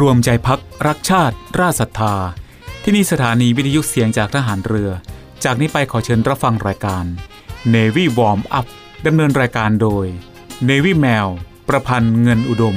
รวมใจพักรักชาติ ราศรัทธา ที่นี่สถานีวิทยุเสียงจากทหารเรือ จากนี้ไปขอเชิญรับฟังรายการ Navy Warm Up ดำเนินรายการโดย Navy Mail ประพันธ์เงินอุดม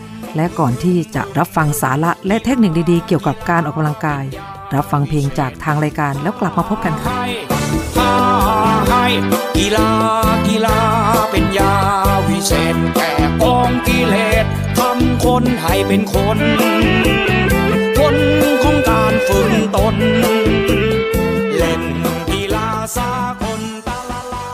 และก่อนที่จะรับฟังสาระและเทคนิคดีๆ เกี่ยวกับการออกกำลังกาย รับฟังเพลงจากทางรายการแล้วกลับมาพบกันค่ะให้กีฬากีฬาเป็นยาวิเศษแก่กองกิเลสทำคนให้เป็นคนคนของการฝึกตน เล่นกีฬาสากลตาลาลา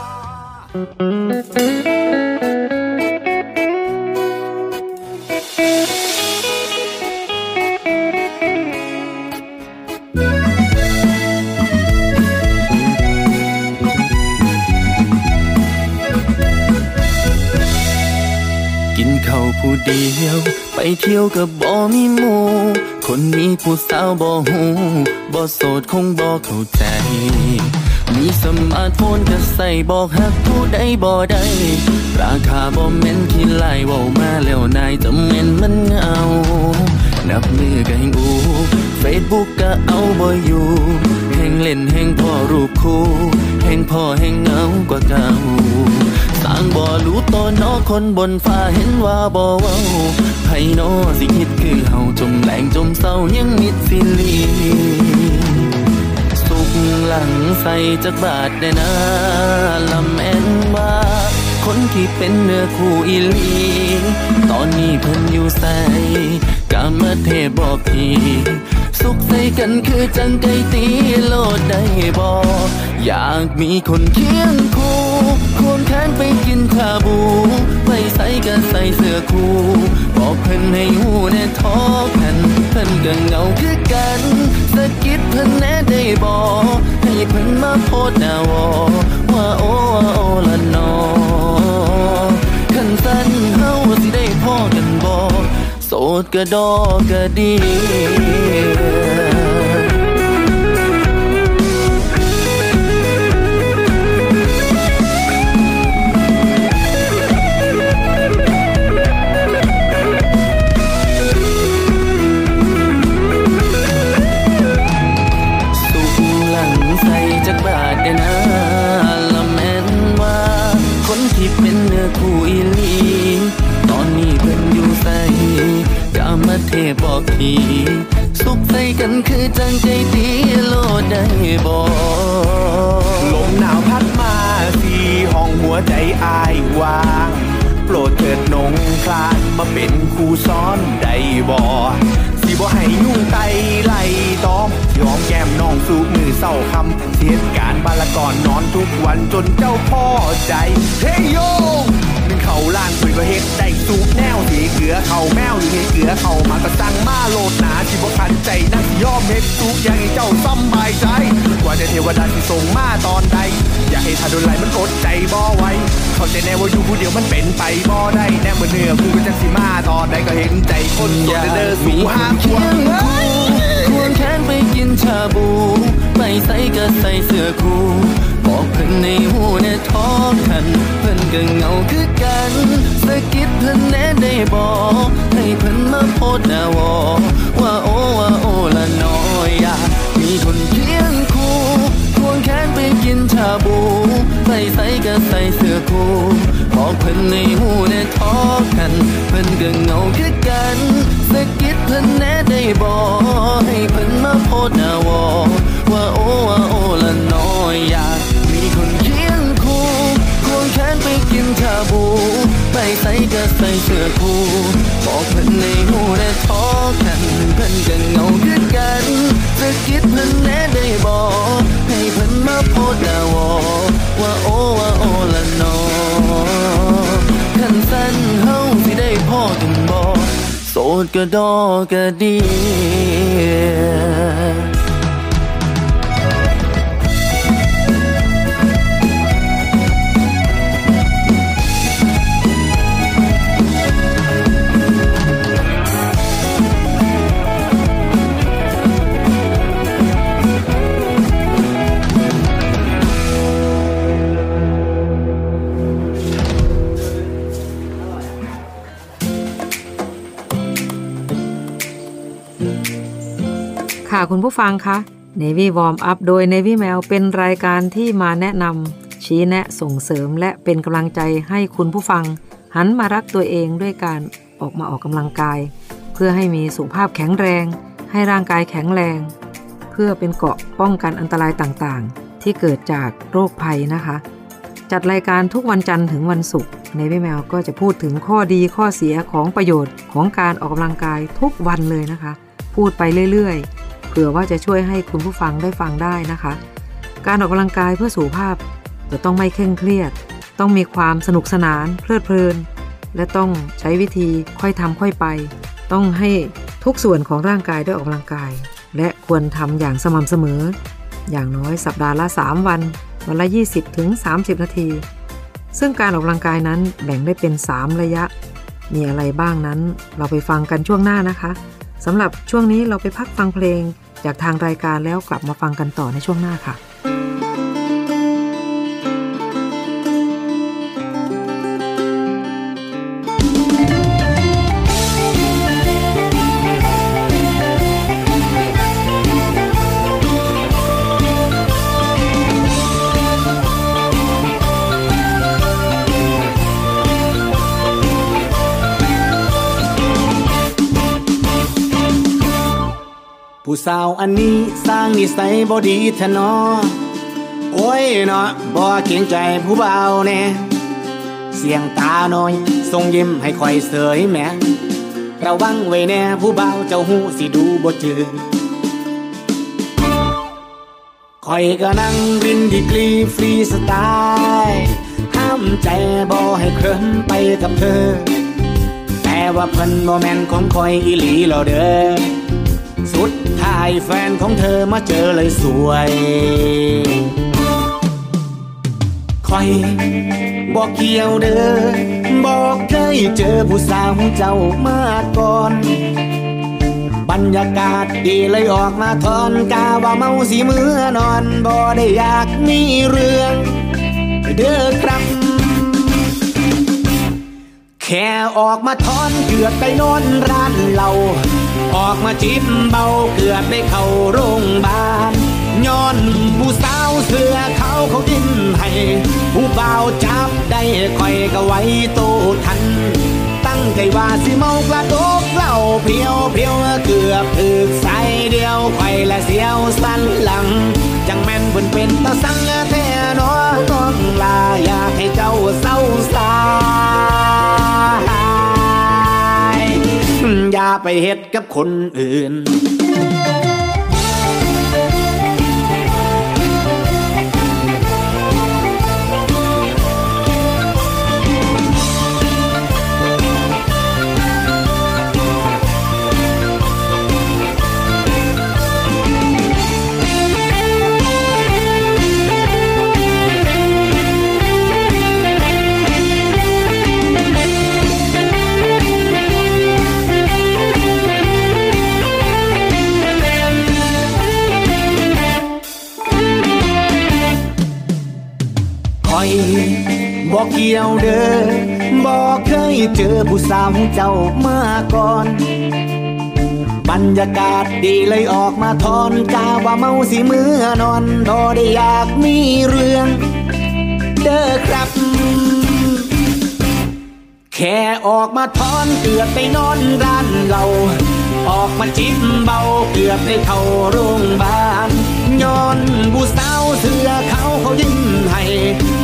ผู้เดียว ไปเที่ยวกับบ่มีหมู่คนนี้ผู้สาวบ่หูบ่โสดคงบ่เข้าใจ มีสมาร์ทโฟนก็ใส่บอกหักผู้ใดบ่ได้ราคาบ่แม่นที่ไล่ว้ามาแล้วนายจะแม่นมันเอานับมือก็แห่งอูเฟซบุ๊กก็เอาบ่อยู่ งเล่นแห่งพ่อรูปคู่แห่งพ่อแห่งเงากว่าเก่าสร้างบ่อรู้ตัวนอคนบนฟ้าเห็นว่าบ่เว้าไผนอสิคิดคือเฮาจมแหลงจมเศร้ายังมิดสิลีสุกหลังใส่จักบาทได้นะลำแอนว่าคนที่เป็นเนื้อคู่อีลี ตอนนี้เพิ่นอยู่ใส่กามเทพบอกที สุขใส่กันคือจังไกตีโลดได้บออยากมีคนเคียงคู่ควงแขนไปกินชาบูไปใส่กันใส่เสื้อคู่บอกเพิ่นให้หูแน่ท้อกันเพิ่นก็เงาคือกันสะกิดเพิ่นแน่ได้บอให้เพิ่นมาโพดหน้าวอว่าโอ้โอ้ละนอ โสดก็ดอกก็ดี บอกทีสุขใส่กันคือจังใจตีโลดได้บอกลมหนาวพัดมาสีห้องหัวใจอายว่างโปรดเถิดนงคลานมาเป็นคู่ซ้อนได้บอสที่บ่ให้ยุ่งไตไหลตอมยอมแก้มน้องสูมือเศร้าคำเหตุการบาลก่อนนอนทุกวันจนเจ้าพ่อใจ เฮยโย เขาล้านคุยก็เฮ็ดได้สูบแนวสีเกลือเขาแมวหรือเฮ็ดเกลือเขามาก็สั่งมาโลดหนาที่บ่คันใจนักยอมเฮ็ดสูบอย่างให้เจ้าซ้ำบายใจ กว่าจะเทวดาที่ส่งมาตอนใด อยากให้ถ้าดนไหลมันอดใจบ่ไว้เขาใจแน่ว่าอยู่ผู้เดียวมันเป็นไปบ่ได้แน่เมื่อเนื้อกูก็จะสิมาตอนใดก็เห็นใจคนโสดเด้อสู่ห้างควงควงแขนไปกินชาบู ไปใส่ก็ใส่เสื้อคู่บอกเพิ่นในหูในท้องคัน เพิ่นก็เหงาคือกันสะกิดเพิ่นแน่ได้บอกให้เพิ่นมาโพดนาวอว่าโอว่าโอละน้อยอยากมีคนเคียงคู่ควงแขนไปกินชาบูไปใส่ก็ใส่เสื้อคู่บอกเพิ่นในหูในท้องคัน เพิ่นก็เหงาคือกันสะกิดเพิ่นแน่ได้บอกให้เพิ่นมาโพดนาวอ อยอยากมีคนเคียงคู่ควงแขนไปกินชาบู ไปใส่ก็ใส่เสื้อคู่บอกเพิ่นในหูในท้องคันเพิ่นก็เหงาคือกันสะกิดเพิ่นแน่ได้บอกให้เพิ่นมาโพดาวอว่าโอว่าโอละนอยคันสั้นเฮาสิได้พ่อกันบ่โสดก็ดอก็ดี ค่ะคุณผู้ฟังคะ Navy Warm Up โดย Navy Mail เป็นรายการที่มาแนะนำชี้แนะส่งเสริมและเป็นกำลังใจให้คุณผู้ฟัง หันมารักตัวเองด้วยการออกมาออกกำลังกาย เพื่อให้มีสุขภาพแข็งแรง ให้ร่างกายแข็งแรง เพื่อเป็นเกราะป้องกันอันตรายต่างๆ ที่เกิดจากโรคภัยนะคะ จัดรายการทุกวันจันทร์ถึงวันศุกร์ในพี่แมวก็จะพูดถึงข้อดีข้อเสียของประโยชน์ของการออกกำลังกายทุกวันเลยนะคะ พูดไปเรื่อยๆ เผื่อว่าจะช่วยให้คุณผู้ฟังได้ฟังได้นะคะ การออกกำลังกายเพื่อสุขภาพจะต้องไม่เคร่งเครียด ต้องมีความสนุกสนาน เพลิดเพลิน และต้องใช้วิธีค่อยทำค่อยไป ต้องให้ทุกส่วนของร่างกายได้ออกกำลังกาย และควรทำอย่างสม่ำเสมอ อย่างน้อยสัปดาห์ละ 3 วัน วันละ 20ถึง30นาที ซึ่งการออกกำลังกายนั้นแบ่งได้เป็น 3 ระยะ มีอะไรบ้างนั้นเราไปฟังกันช่วงหน้านะคะ สำหรับช่วงนี้เราไปพักฟังเพลง จากทางรายการแล้วกลับมาฟังกันต่อในช่วงหน้าค่ะ สาวอันนี้สร้างนิสัยบอดีแทนอ โอ้ยเนาะบ่เกรงใจผู้เบาแน่เสียงตาน้อยส่งยิ้มให้คอยเสยแหม่ระวังไว้แน่ผู้เบาเจ้าหูสิดูบ่จืดคอยก็นั่งรินดีกรีฟรีสไตล์ห้ามใจบ่ให้เคลิ้มไปกับเธอ แต่ว่าเพิ่นบ่แม่นของคอยอีหลีแล้วเด้อ สุดท้ายแฟนของเธอมาเจอเลยสวยคอยบอกเกี่ยวเด้อบอกเคยเจอผู้สาวเจ้ามาก่อน บรรยากาศดีเลยออกมาทอนกาว่าเมาสีมือนอนบ่ได้อยากมีเรื่องเด้อครับ แค่ออกมาทอนเกือบไปนอนร้านเหล้า ออกมาจิ้มเบาเกือบได้เข้าโรงพยาบาลย้อนผู้สาวเสื้อเขาเขาดิ้นให้ผู้เบาวจับได้คอยก็ไว้โตทัน ตั้งใจว่าสิเมากระโดกเหล้าเพียวเพียวเกือบถึกใส่เดียวคอยและเสียวสันหลัง จังแม่นเพิ่นเป็นตาสังแท้น้อต้องลาอยากให้เจ้าเศร้าสา อย่าไปไปเฮ็ดกับคนอื่น บอกเกี่ยวเด้อบอกเคยเจอผู้สาวเจ้ามาก่อน บรรยากาศดีเลยออกมาทอนกาว่าเมาสิเมื่อนอนทอได้อยากมีเรื่อง เด้อครับ แค่ออกมาทอนเกือบไปนอนร้านเราออกมาจิบเบาเกือบได้เข้าโรงพยาบาลย้อนผู้สาวเสือเขาเขายิ้ม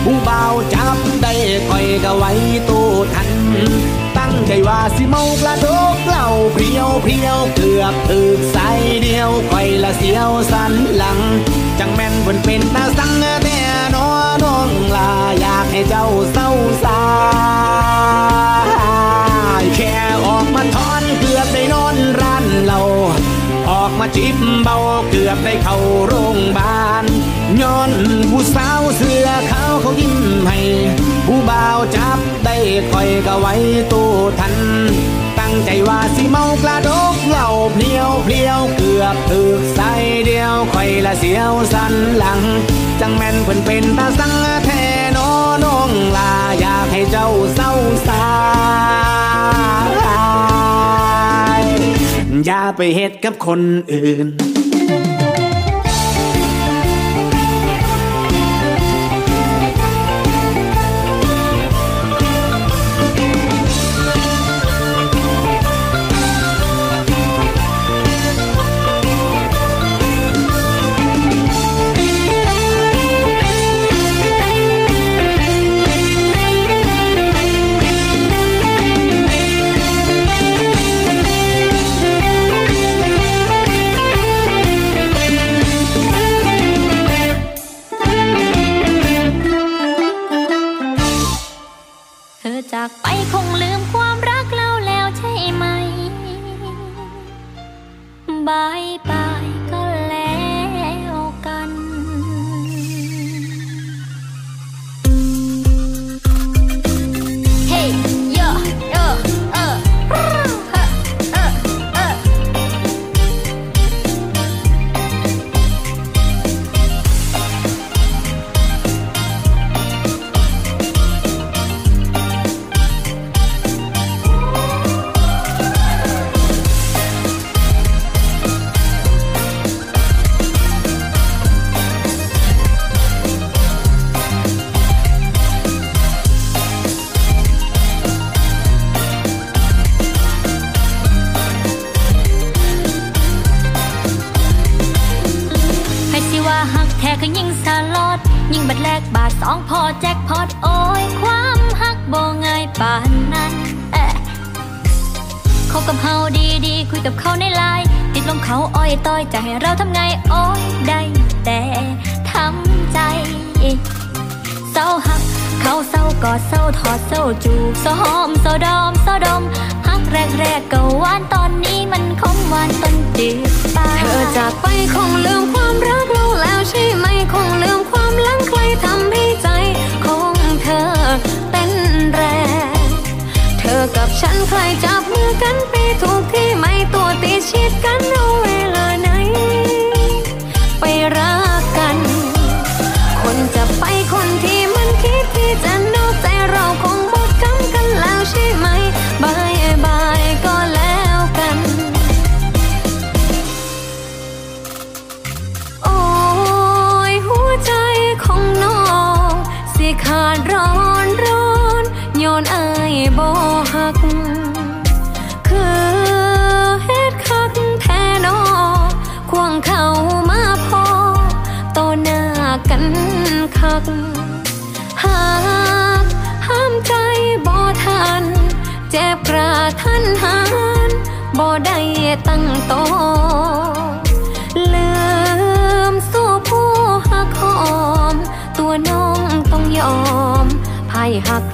ผู้เบาจับได้คอยก็ไว้ตู้ทัน ตั้งใจว่าสิเมากระดกเหล่าเพียวเพียวเกือบถึกใสเดียวคอยละเสียวสันหลัง จังแม่นบนเป็นตาสังแต่นอน้องลาอยากให้เจ้าเศร้าสาแค่ออกมาทอนเกือบได้นอนร้านเราออกมาจิบเบาเกือบได้เข้าโรงพยาบาล ย้อนผู้สาวเสื้อขาวเขายิ้มให้ผู้บ่าวจับได้คอยก็ไว้ตู้ทัน ตั้งใจว่าสิเมากระดกเหล่าเพลียวเพลียวเกือบถึกใส่เดียวคอยละเสียวสันหลัง จังแม่นเพิ่นเป็นตาสังแทนอน้องลาอยากให้เจ้าเศร้าสาอย่าไปเฮ็ดกับคนอื่น หาก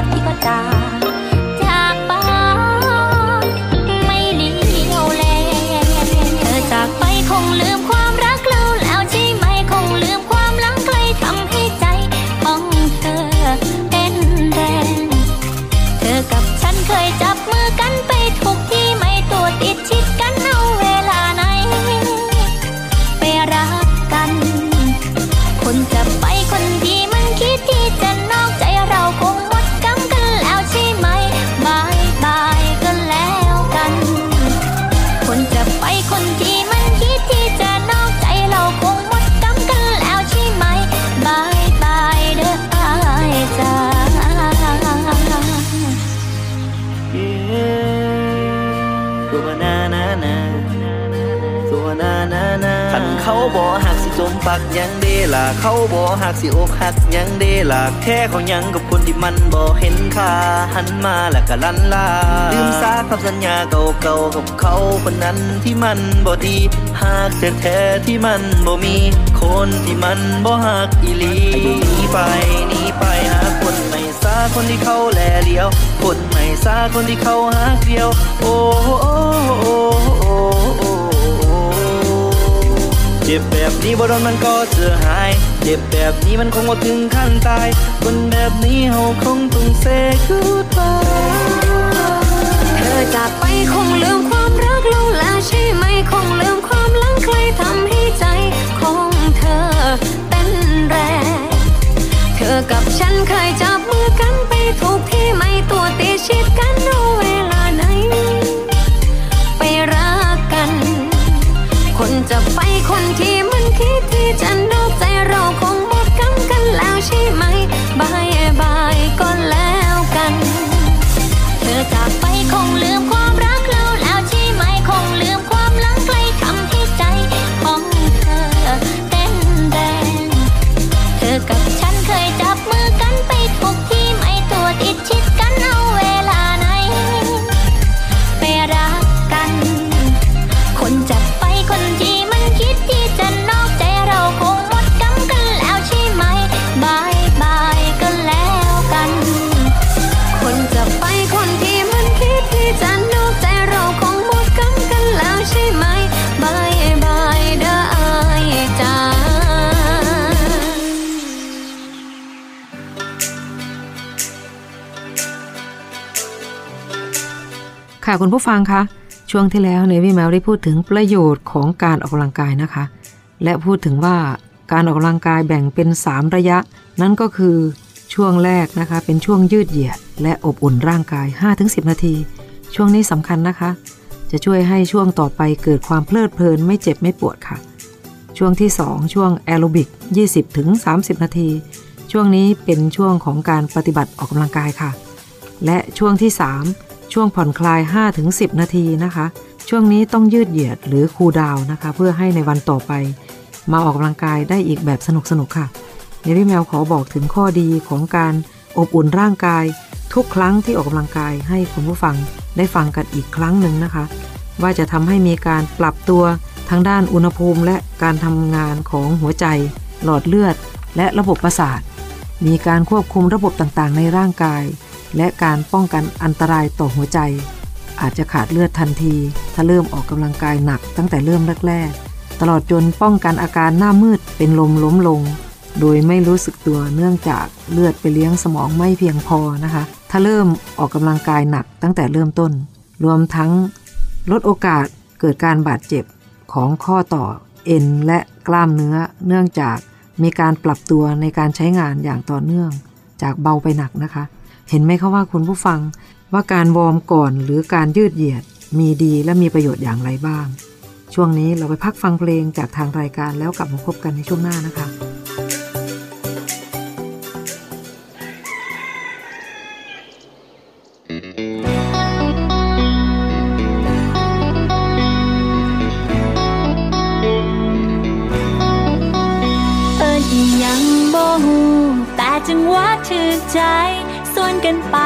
อดที่ก็ตา กยังเดล่ะเขาบ่หักสิอกหักยังเดล่ะแค่เขายังกับคนที่มันบ่เห็นค่าหันมาแล้วก็ลันลาลืมซาคำสัญญาเก่าๆกับเขาคนนั้นที่มันบ่ดีหักแท้ที่มันบ่มี คนที่มันบ่หักอีหลีหนีไปหนีไปหาคนใหม่ซาคนที่เขาแลเลียว คนใหม่ซาคนที่เขาหักเดียว โอ้โอ้โอ้ จ็บแบบนี้บ่โดนมันก็จะหาย เจ็บแบบนี้มันคงบ่ถึงขั้นตาย คนแบบนี้เฮาคงต้อง say goodbye เธอจากไปคงลืมความรักเราแล้วใช่ไหมคงลืมความหลังใครทำให้ใจของเธอเต้นแรง เธอกับฉันเคยจับมือกันไปทุกที่ไม่ตัวติดชิดกันเอาเวลาไหน ไปรักกัน คนจะไป คนที่มันคิดที่จะนอกใจเราคงหมดกำกันแล้วใช่ไหมบายบายก็แล้วกัน เธอจากไป ค่ะคุณผู้ฟังคะช่วงที่แล้วเนวี่แมวได้พูดถึงประโยชน์ของการออกกำลังกายนะคะ และพูดถึงว่าการออกกำลังกายแบ่งเป็น 3 ระยะ นั่นก็คือช่วงแรกนะคะ เป็นช่วงยืดเหยียด และอบอุ่นร่างกาย 5-10 นาที ช่วงนี้สำคัญนะคะ จะช่วยให้ช่วงต่อไปเกิดความเพลิดเพลินไม่เจ็บไม่ปวดค่ะ ช่วงที่ 2 ช่วงแอโรบิก 20-30 นาที ช่วงนี้เป็นช่วงของการปฏิบัติออกกำลังกายค่ะ และช่วงที่ 3 ช่วงผ่อนคลาย 5-10 นาทีนะคะ ช่วงนี้ต้องยืดเหยียดหรือคูลดาวนะคะ เพื่อให้ในวันต่อไป มาออกกำลังกายได้อีกแบบสนุกๆค่ะเนวี่แมวขอบอกถึงข้อดีของการอบอุ่นร่างกาย ทุกครั้งที่ออกกำลังกายให้คุณผู้ฟังได้ฟังกันอีกครั้งหนึ่งนะคะ ว่าจะทำให้มีการปรับตัวทางด้านอุณหภูมิและการทำงานของหัวใจ หลอดเลือด และระบบประสาท มีการควบคุมระบบต่างๆ ในร่างกาย และการป้องกันอันตรายต่อหัวใจ อาจจะขาดเลือดทันที ถ้าเริ่มออกกำลังกายหนักตั้งแต่เริ่มแรกๆ ตลอดจนป้องกันอาการหน้ามืดเป็นลมล้มลง โดยไม่รู้สึกตัวเนื่องจากเลือดไปเลี้ยงสมองไม่เพียงพอนะคะ ถ้าเริ่มออกกำลังกายหนักตั้งแต่เริ่มต้น รวมทั้งลดโอกาสเกิดการบาดเจ็บของข้อต่อเอ็นและกล้ามเนื้อ เนื่องจากมีการปรับตัวในการใช้งานอย่างต่อเนื่อง จากเบาไปหนักนะคะ เห็นไหมคะว่าคุณผู้ฟังว่าการวอร์มก่อนหรือการยืดเหยียดมีดีและมีประโยชน์อย่างไรบ้าง ช่วงนี้เราไปพักฟังเพลงจากทางรายการแล้วกลับมาพบกันในช่วงหน้านะคะ 千八。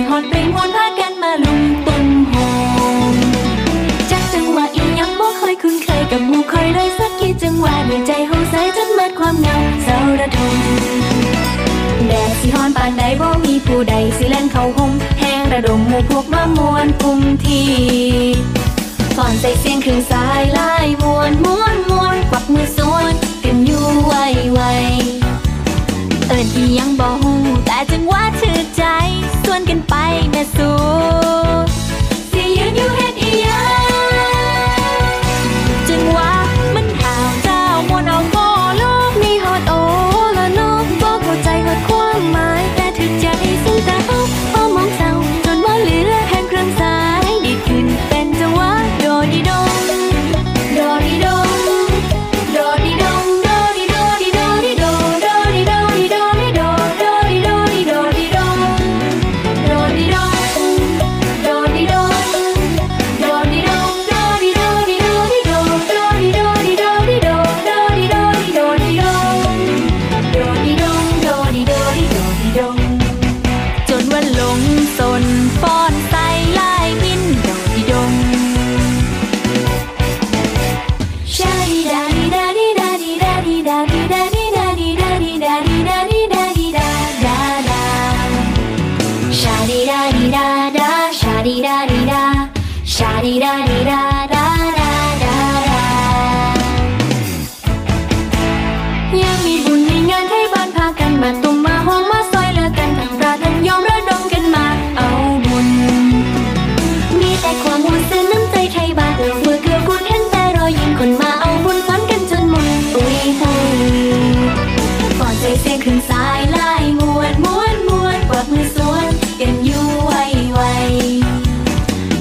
งหอนเปรงฮอนพากันมาลุมตุนโฮมจักจังหวะอีหยังบ่เคยคุ้นเคยกับหมู่คอยเลยสักกี่จังหวะในใจเฮาใสจนหมดความเหงาเศร้าระทมแดดสิหอนปานใดบ่มีผู้ใดสิแล่นเข้าห่มแห้งระดมหมู่พวกมามวนกลุ่มทีฟอนใส่เสียงคลื่นสายลายมวนมวนมวนกวักมือสวนกันอยู่ไวไวเอิ้นอีหยังบ่หูแต่จังหวะชื่อใจ วนกันไปแม่สูสิยืนอยู่เฮ็ดอีหยาง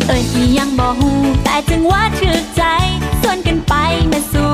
เอ่ยที่ยังบ่หูแต่จึงว่าถึกใจส่วนกันไปแม่สู่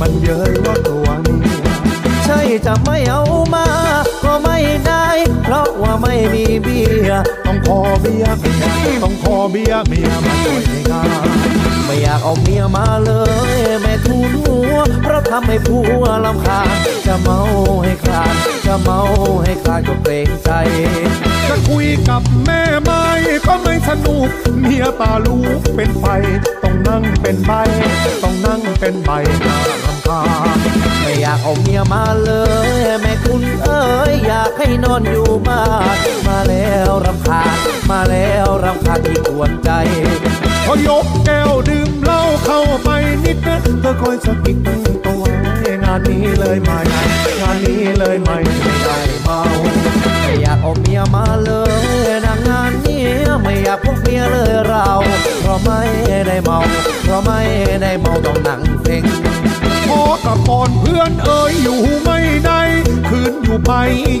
มันเย้ยว่ากลัวเมียใช่จะไม่เอามา ก็ไม่ได้ เพราะว่าไม่มีเบียร์ต้องขอเบียร์เมียต้องขอเบียร์เมียมาช่วยในงานไม่อยากเอาเมียมาเลย แม่ทูนหัวเพราะทำให้ผัวลำคาจะเมาให้คลานจะเมาให้คลานก็เกรงใจจะคุยกับแม่ไม่ก็ไม่สนุกเมียตาลูกเป็นไฟต้องนั่งเป็นใบต้องนั่งเป็นใบ ไม่อยากเอาเมียมาเลย แม่คุณเอ้ยอยากให้นอนอยู่บ้านมาแล้วรำคาญมาแล้วรำคาญที่กวนใจพอยกแก้วดื่มเหล้าเข้าไปนิดนะเธอคอยสะกิดตัวงานนี้เลยไม่งานนี้เลยไม่ไม่ได้เมาไม่อยากเอาเมียมาเลยนางงานนี้ไม่อยากพบเมียเลยเรา เพราะไม่ได้เมา เพราะไม่ได้เมาต้องนั่งเพ่ง พอกับก่อนเพื่อนเอ่ยอยู่ไม่ได้คืนอยู่ไป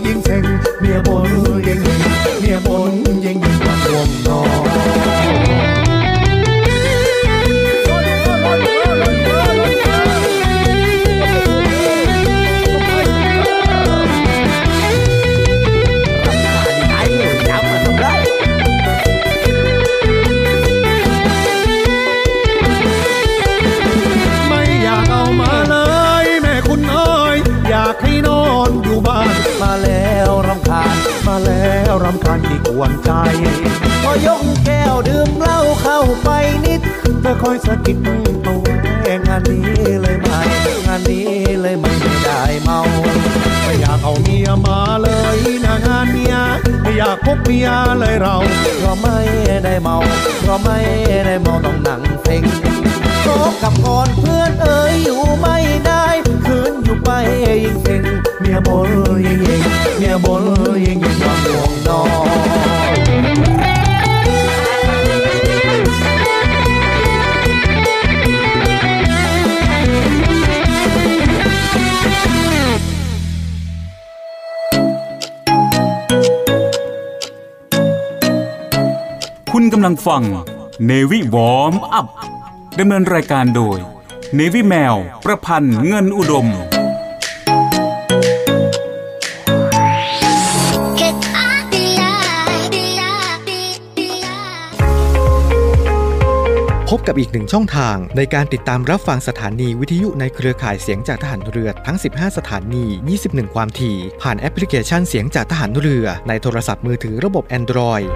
ยิ่งเซ็งเมียบนยิงเมียบนยิงยิงวันวงนอน วนใจ พอยกแก้วดื่มเหล้าเข้าไปนิดเธอคอยสะกิดตัวงานนี้เลยไม่งานนี้เลยไม่ได้เมาไม่อยากเอาเมียมาเลยนะงานเมียไม่อยากพบเมียเลยเราเพราะไม่ได้เมาเพราะไม่ได้เมาต้องหนังเพ่งโตกับก่อนเพื่อนเอ๋ยอยู่ไม่ได้ คืนอยู่ไปยิ่งเพ่งเมียบนยิงยิงเมียบนยิงยิงวันวงนอนคุณกำลังฟัง เนวิวอมอัพดำเนินรายการโดย เนวิแมว ประพันธ์เงินอุดมพบกับอีกหนึ่งช่องทางในการติดตามรับฟังสถานีวิทยุในเครือข่ายเสียงจากทหารเรือทั้ง 15 สถานี 21 ความถี่ ผ่านแอปพลิเคชันเสียงจากทหารเรือ ในโทรศัพท์มือถือระบบ Android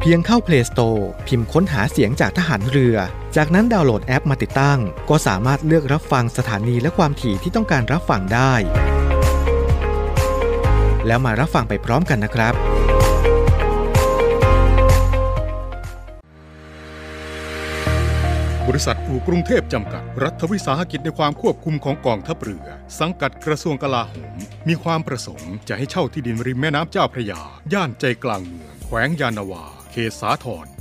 เพียงเข้า Play Store พิมพ์ค้นหาเสียงจากทหารเรือ จากนั้นดาวน์โหลดแอปมาติดตั้ง ก็สามารถเลือกรับฟังสถานีและความถี่ที่ต้องการรับฟังได้ แล้วมารับฟังไปพร้อมกันนะครับบริษัทอู่กรุงเทพจำกัด รัฐวิสาหกิจในความควบคุมของกองทัพเรือ สังกัดกระทรวงกลาโหม มีความประสงค์จะให้เช่าที่ดินริมแม่น้ำเจ้าพระยา ย่านใจกลางเมือง แขวงยานาวา เขตสาทร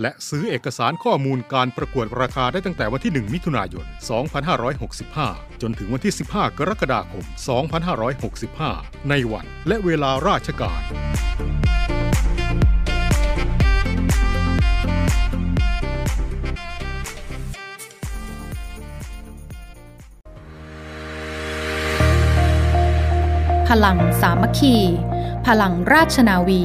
และซื้อเอกสารข้อมูลการประกวดราคาได้ตั้งแต่วันที่ 1 มิถุนายน 2565 จนถึงวันที่ 15 กรกฎาคม 2565 ในวันและเวลาราชการพลังสามัคคี พลังราชนาวี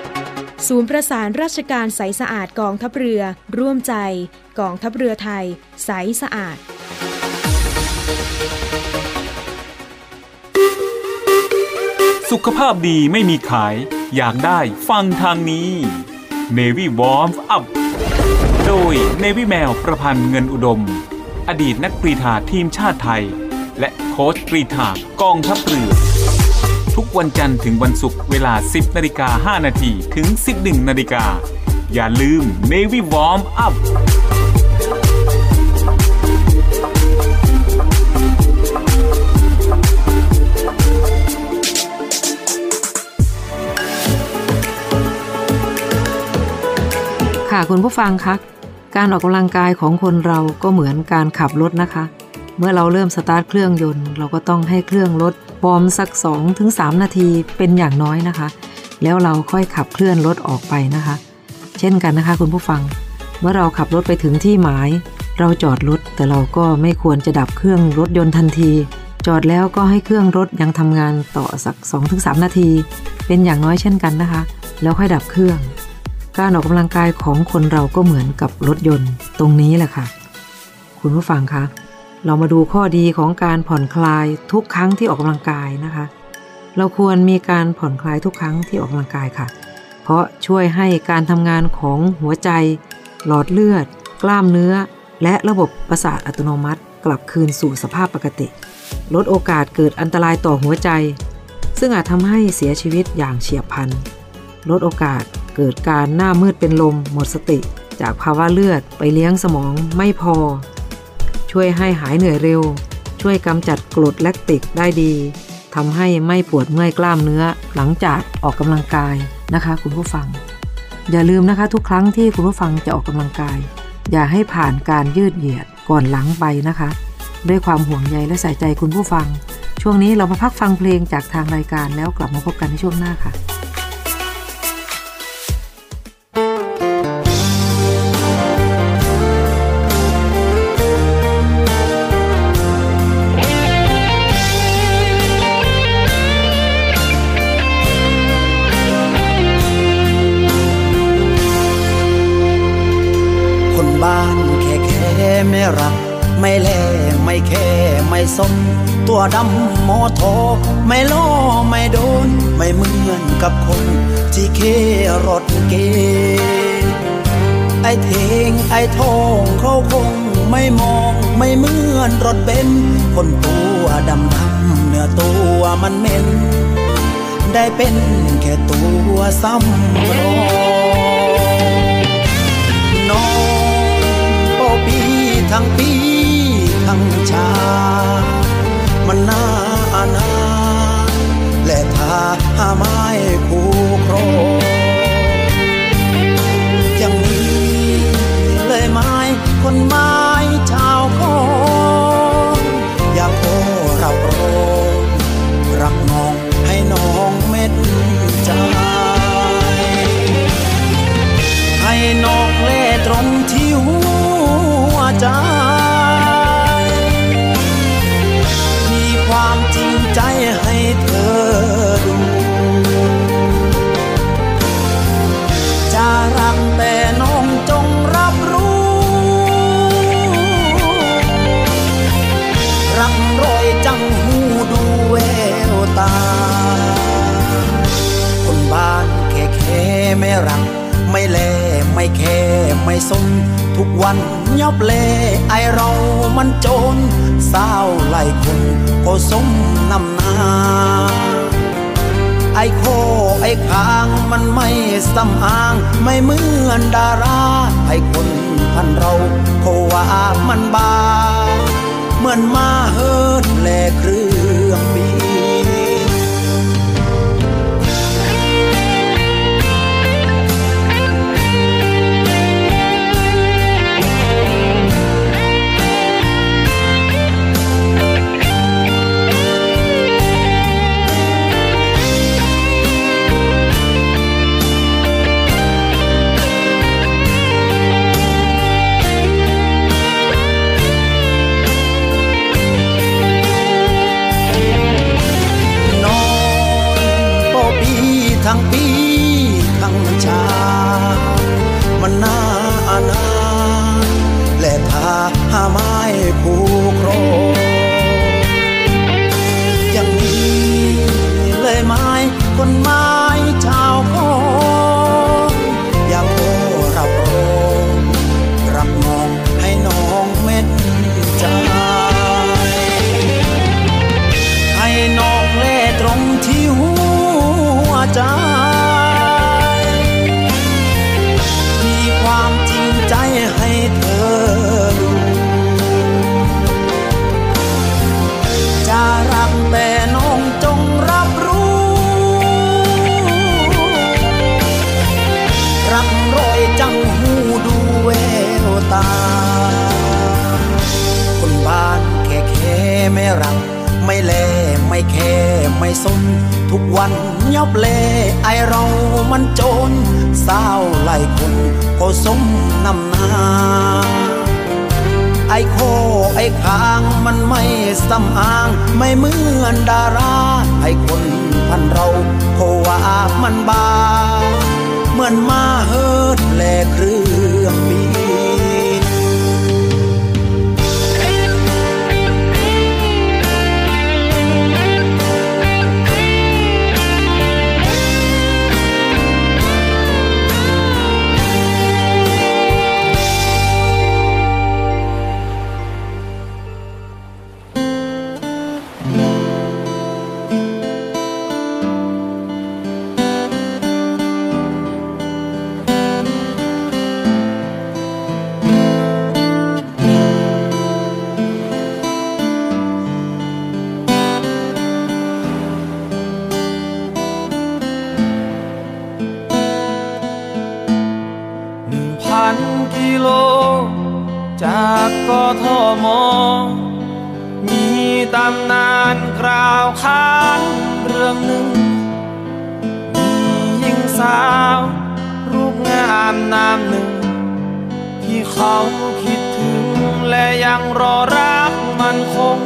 ศูนย์ประสานราชการใสสะอาดกองทัพเรือ ร่วมใจกองทัพเรือไทย ใสสะอาด สุขภาพดีไม่มีขาย อยากได้ฟังทางนี้ Navy Warm Up โดย Navy แมวประพันธ์เงินอุดม อดีตนักกรีฑาทีมชาติไทย และโค้ชกรีฑากองทัพเรือ วันจันทร์ถึงวันศุกร์เวลา 10นาฬิกา5นาทีถึง 11นาฬิกาอย่าลืม Navy Warm Up ค่ะคุณผู้ฟังคะ การออกกำลังกายของคนเราก็เหมือนการขับรถนะคะ เมื่อเราเริ่มสตาร์ทเครื่องยนต์ เราก็ต้องให้เครื่องรถวอร์มสัก2-3ถึง3นาทีเป็นอย่างน้อยนะคะ แล้วเราค่อยขับเคลื่อนรถออกไปนะคะ เช่นกันนะคะคุณผู้ฟัง เมื่อเราขับรถไปถึงที่หมาย เราจอดรถแต่เราก็ไม่ควรจะดับเครื่องรถยนต์ทันที จอดแล้วก็ให้เครื่องรถยังทำงานต่อสัก 2-3 นาที เป็นอย่างน้อยเช่นกันนะคะ แล้วค่อยดับเครื่อง การออกกำลังกายของคนเราก็เหมือนกับรถยนต์ ตรงนี้แหละค่ะ คุณผู้ฟังคะ เรามาดูข้อดีของการผ่อนคลายทุกครั้งที่ออกกำลังกายนะคะ เราควรมีการผ่อนคลายทุกครั้งที่ออกกำลังกายค่ะ เพราะช่วยให้การทำงานของหัวใจ หลอดเลือด กล้ามเนื้อ และระบบประสาทอัตโนมัติ กลับคืนสู่สภาพปกติ ลดโอกาสเกิดอันตรายต่อหัวใจ ซึ่งอาจทำให้เสียชีวิตอย่างเฉียบพลัน ลดโอกาสเกิดการหน้ามืดเป็นลมหมดสติ จากภาวะเลือดไปเลี้ยงสมองไม่พอ ช่วยให้หายเหนื่อยเร็ว ช่วยกำจัดกรดแลคติกได้ดีทำให้ไม่ปวดเมื่อยกล้ามเนื้อหลังจากออกกำลังกายนะคะ คุณผู้ฟัง อย่าลืมนะคะทุกครั้งที่คุณผู้ฟังจะออกกำลังกาย อย่าให้ผ่านการยืดเหยียดก่อนหลังไปนะคะ ด้วยความห่วงใยและใส่ใจคุณผู้ฟัง ช่วงนี้เรามาพักฟังเพลงจากทางรายการแล้วกลับมาพบกันในช่วงหน้าค่ะ คนตัวดำดำเนื้อตัวมันเหม็น ได้เป็นแค่ตัวซ้ำรอ อบเลไอเรามันโจรสาวไล่คนก็สมนำนาไอโคไอคางมันไม่สำอาง ไม่เหมือนดาราไอคนพันเราเขาว่ามันบาเหมือนมาเฮิดแลเครือาหาไม้ผูกโรอย่างนี้เลยไม้คนไม้ โคไอคางมันไม่สำอาง ไม่เหมือนดาราไอคนพันเราโความันบา เหมือนมาเฮิดแลครือ เขาคิดถึง และยังรอรักมันคง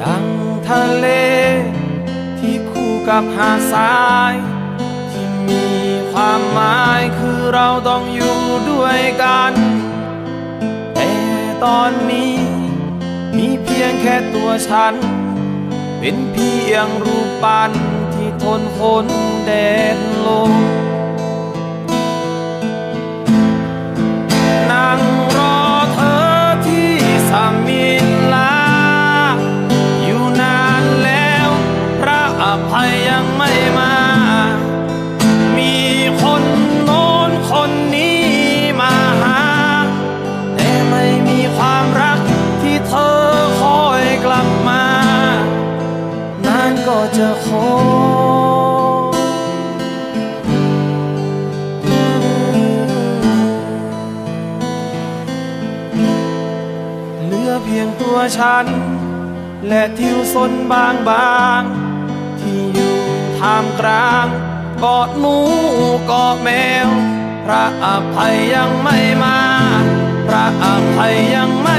ดังทะเล ที่คู่กับหาดทราย ที่มีความหมายคือเราต้องอยู่ด้วยกัน ตอนนี้ มีเพียงแค่ตัวฉัน เป็นเพียงรูปปั้นที่ทนฝนแดดลมนั่งรอเธอที่สามี จะขอเหลือเพียงตัวฉัน และทิวสนบางบาง ที่อยู่ท่ามกลางเกาะหนูเกาะแมว พระอภัยยังไม่มา พระอภัยยังไม่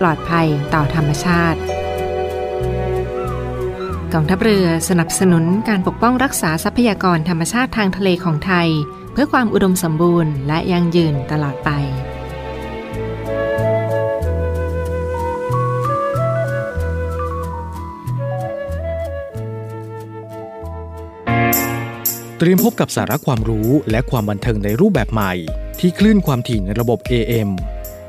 ปลอดภัยต่อธรรมชาติกองทัพเรือสนับสนุนการปกป้องรักษาทรัพยากรธรรมชาติทางทะเลของไทย เพื่อความอุดมสมบูรณ์และยั่งยืนตลอดไป เตรียมพบกับสาระความรู้และความบันเทิงในรูปแบบใหม่ ที่คลื่นความถี่ในระบบ AM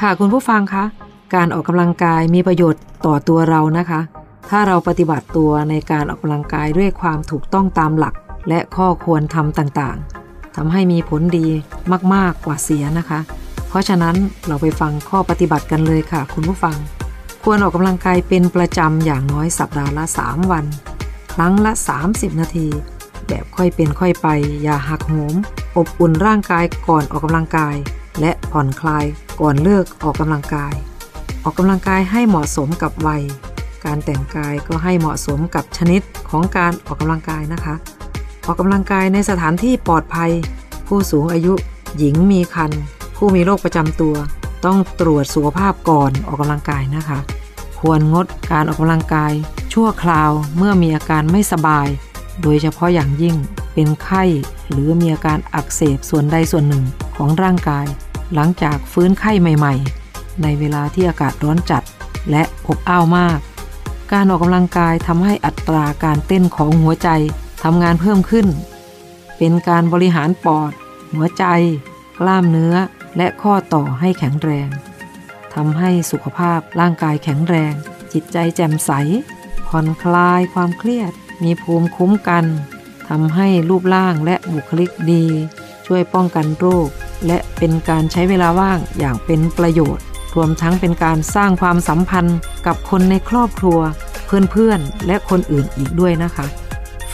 ค่ะคุณผู้ฟังคะการออกกำลังกายมีประโยชน์ต่อตัวเรานะคะ ถ้าเราปฏิบัติตัวในการออกกำลังกายด้วยความถูกต้องตามหลัก และข้อควรทำต่างๆทำให้มีผลดีมากๆกว่าเสียนะคะ เพราะฉะนั้นเราไปฟังข้อปฏิบัติกันเลยค่ะ คุณผู้ฟัง ควรออกกำลังกายเป็นประจำอย่างน้อยสัปดาห์ละ 3 วัน ครั้งละ 30 นาที แบบค่อยเป็นค่อยไป อย่าหักโหม อบอุ่นร่างกายก่อนออกกำลังกาย และผ่อนคลายก่อนเลิกออกกำลังกาย ออกกำลังกายให้เหมาะสมกับวัย การแต่งกายก็ให้เหมาะสมกับชนิดของการออกกำลังกายนะคะ ออกกำลังกายในสถานที่ปลอดภัย ผู้สูงอายุ หญิงมีครรภ์ผู้มีโรคประจำตัว ต้องตรวจสุขภาพก่อนออกกำลังกายนะคะ ควรงดการออกกำลังกาย ชั่วคราวเมื่อมีอาการไม่สบาย โดยเฉพาะอย่างยิ่งเป็นไข้ หรือมีอาการอักเสบส่วนใดส่วนหนึ่งของร่างกาย หลังจากฟื้นไข้ใหม่ๆ ในเวลาที่อากาศร้อนจัดและอบอ้าวมาก การออกกำลังกายทำให้อัตราการเต้นของหัวใจทำงานเพิ่มขึ้น เป็นการบริหารปอด หัวใจ กล้ามเนื้อและข้อต่อให้แข็งแรงทำให้สุขภาพร่างกายแข็งแรง จิตใจแจ่มใส ผ่อนคลายความเครียด มีภูมิคุ้มกันทำให้รูปร่างและบุคลิกดี ช่วยป้องกันโรค และเป็นการใช้เวลาว่างอย่างเป็นประโยชน์ รวมทั้งเป็นการสร้างความสัมพันธ์กับคนในครอบครัว เพื่อนๆ และคนอื่นอีกด้วยนะคะ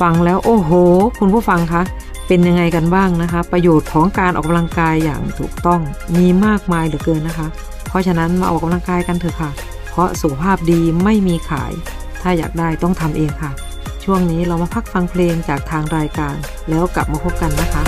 ฟังแล้วโอ้โห คุณผู้ฟังคะเป็นยังไงกันบ้างนะคะ ประโยชน์ของการออกกำลังกายอย่างถูกต้องมีมากมายเหลือเกินนะคะ เพราะฉะนั้นมาออกกำลังกายกันเถอะค่ะ เพราะสุขภาพดีไม่มีขาย ถ้าอยากได้ต้องทำเองค่ะ ช่วงนี้เรามาพักฟังเพลงจากทางรายการ แล้วกลับมาพบกันนะคะ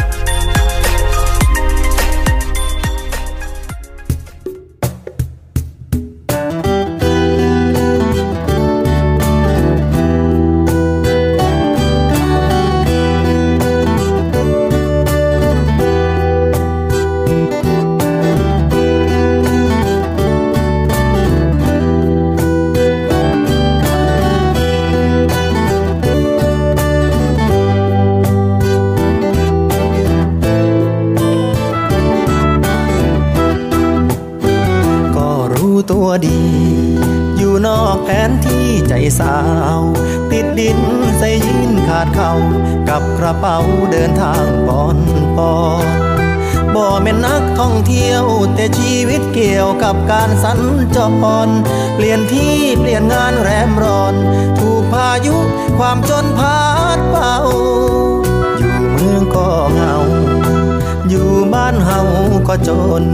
น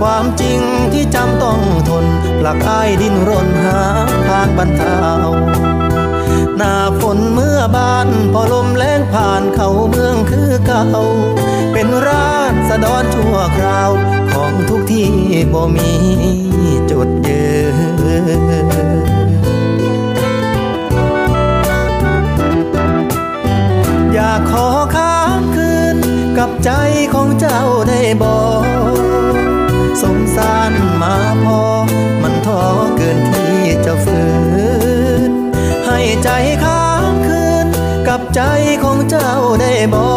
ความจริงที่จำต้องทน หลักอายดินรนหาทางบรรเทาหน้าฝนเมื่อบานพอลมแรงผ่านเขาเมืองคือเก่า เป็นราษฎรชั่วคราว ของทุกที่บ่มีจุดยืนอยากขอค้า กับใจของเจ้าได้บอกสงสารมาพอ มันท้อเกินที่จะฝืน ให้ใจค้างคืน กับใจของเจ้าได้บอ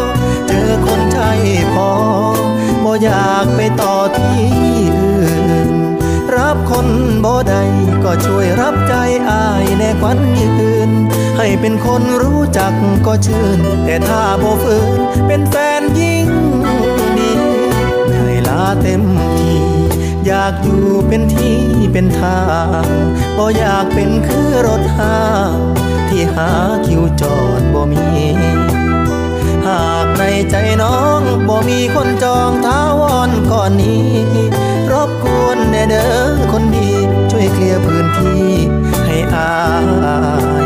กเจอคนใช่พอบ่อยากไปต่อที่อื่น รับคนบ่ใดก็ช่วยรับใจอายแน่ควันยืน ให้เป็นคนรู้จักก็ชื่น แต่ถ้าบ่ฝืนเป็นแฟนยิ่งดีเหนื่อยล้าเต็มทีอยากอยู่เป็นที่เป็นทางบ่อยากเป็นคือรถหางที่หาคิวจอดบ่มี หากในใจน้องบ่มีคนจองท้าวอนก่อนนี้ รบกวนแน่เด้อคนดี ช่วยเคลียร์พื้นที่ให้อาย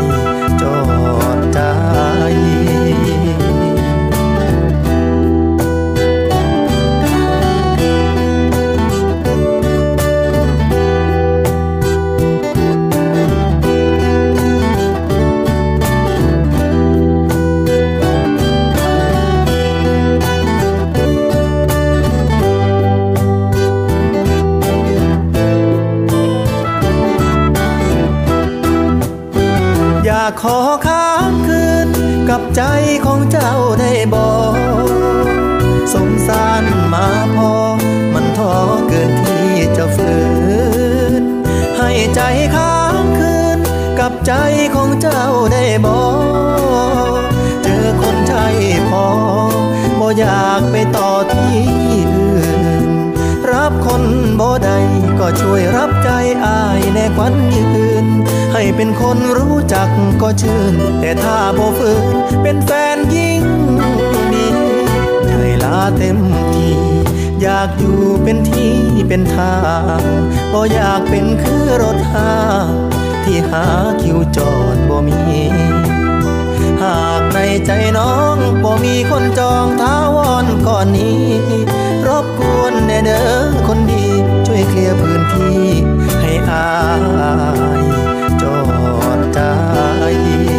ขอค้างคืนกับใจของเจ้าได้บอกสงสารมาพอ มันท้อเกินที่จะฝืน ให้ใจค้างคืนกับใจของเจ้าได้บอกเจอคนใช่พอบ่อยากไปต่อที่อื่น รับคนบ่ใดก็ช่วยรับใจอายแน่ควันยืน ให้เป็นคนรู้จักก็ชื่น แต่ถ้าบ่ฝืนเป็นแฟนยิ่งดีเหนื่อยล้าเต็มทีอยากอยู่เป็นที่เป็นทางบ่อยากเป็นคือรถหางที่หาคิวจอดบ่มี หากในใจน้องบ่มีคนจองท้าวอนก่อนนี้ รบกวนแน่เด้อคนดี ช่วยเคลียร์พื้นที่ให้อาย ใจ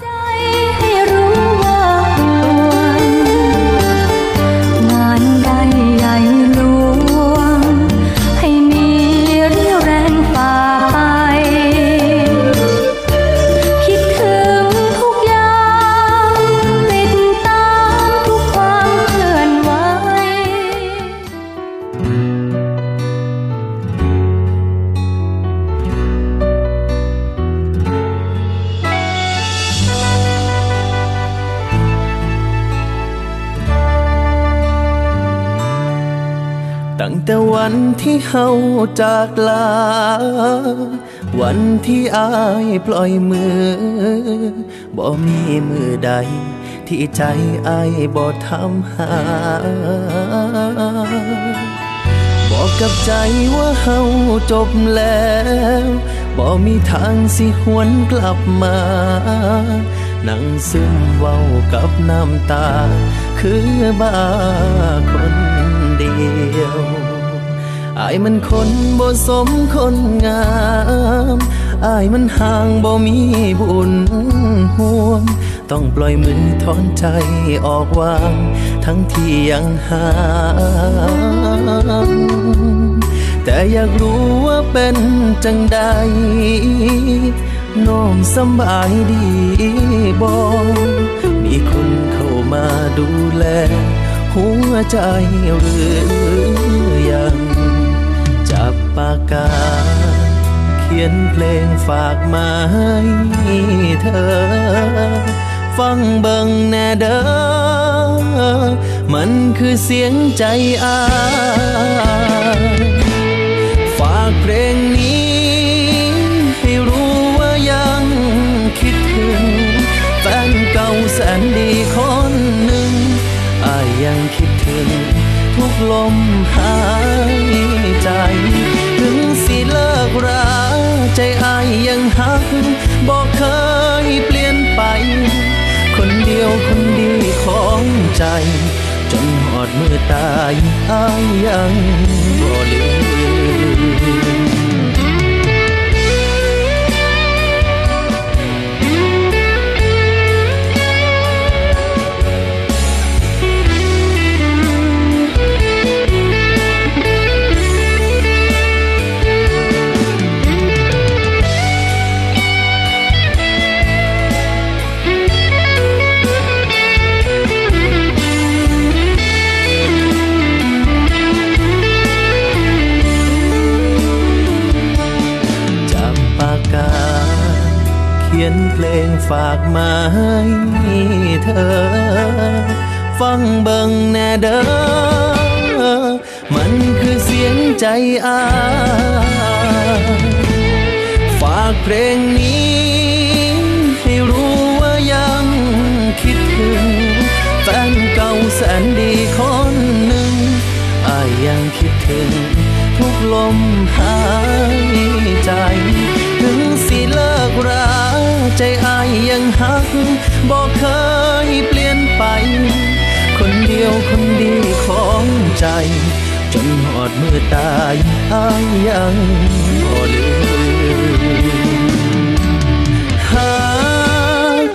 แต่วันที่เฮาจากลา วันที่อายปล่อยมือ บ่มีมือใด ที่ใจอายบ่ทำหา บอกกับใจว่าเฮาจบแล้วบ่มีทางสิหวนกลับมา นั่งซึมเว้ากับน้ำตา คือบ้าคนเดียว อายมันคนบ่สมคนงามอายมันห่างบ่มีบุญห่วง ต้องปล่อยมือถอนใจออกวาง ทั้งที่ยังหางแต่อยากรู้ว่าเป็นจังใดน้องสบายดีบ่มีคนเข้ามาดูแล หัวใจหรือากกา เขียนเพลงฝากมาให้เธอ ฟังเบิ่งแน่เด้อ มันคือเสียงใจอายฝากเพลงนี้ให้รู้ว่ายังคิดถึงแฟนเก่าแสนดีคนหนึ่งอายยังคิดถึงทุกลมหายใจ หักบอกเคยเปลี่ยนไป คนเดียวคนดีของใจ จนหอดมือตายอายยังบ่ลืม ฝากมาให้เธอ ฟังเบิ่งแน่เด้อ มันคือเสียงใจอายฝากเพลงนี้ ให้รู้ว่ายังคิดถึงแฟนเก่าแสนดีคนหนึ่งอายยังคิดถึงทุกลมหาย ใจ จนหอดมือตายอายยังบ่ลืมหาก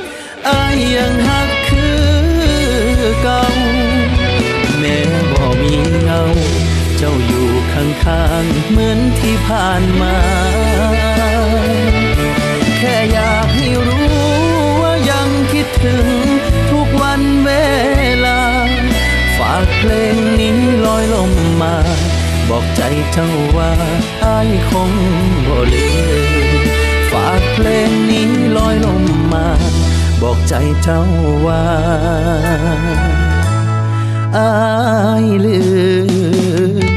อายยังหักคือเก่าแม้บ่มีเงา เจ้าอยู่ข้างๆเหมือนที่ผ่านมา แค่อยากให้รู้ว่ายังคิดถึงทุกวันเวลา ฝากเพลง มา บอกใจเจ้าว่าอายคงบ่ลืมฝากเพลงนี้ลอยลมมา บอกใจเจ้าว่าอายลืม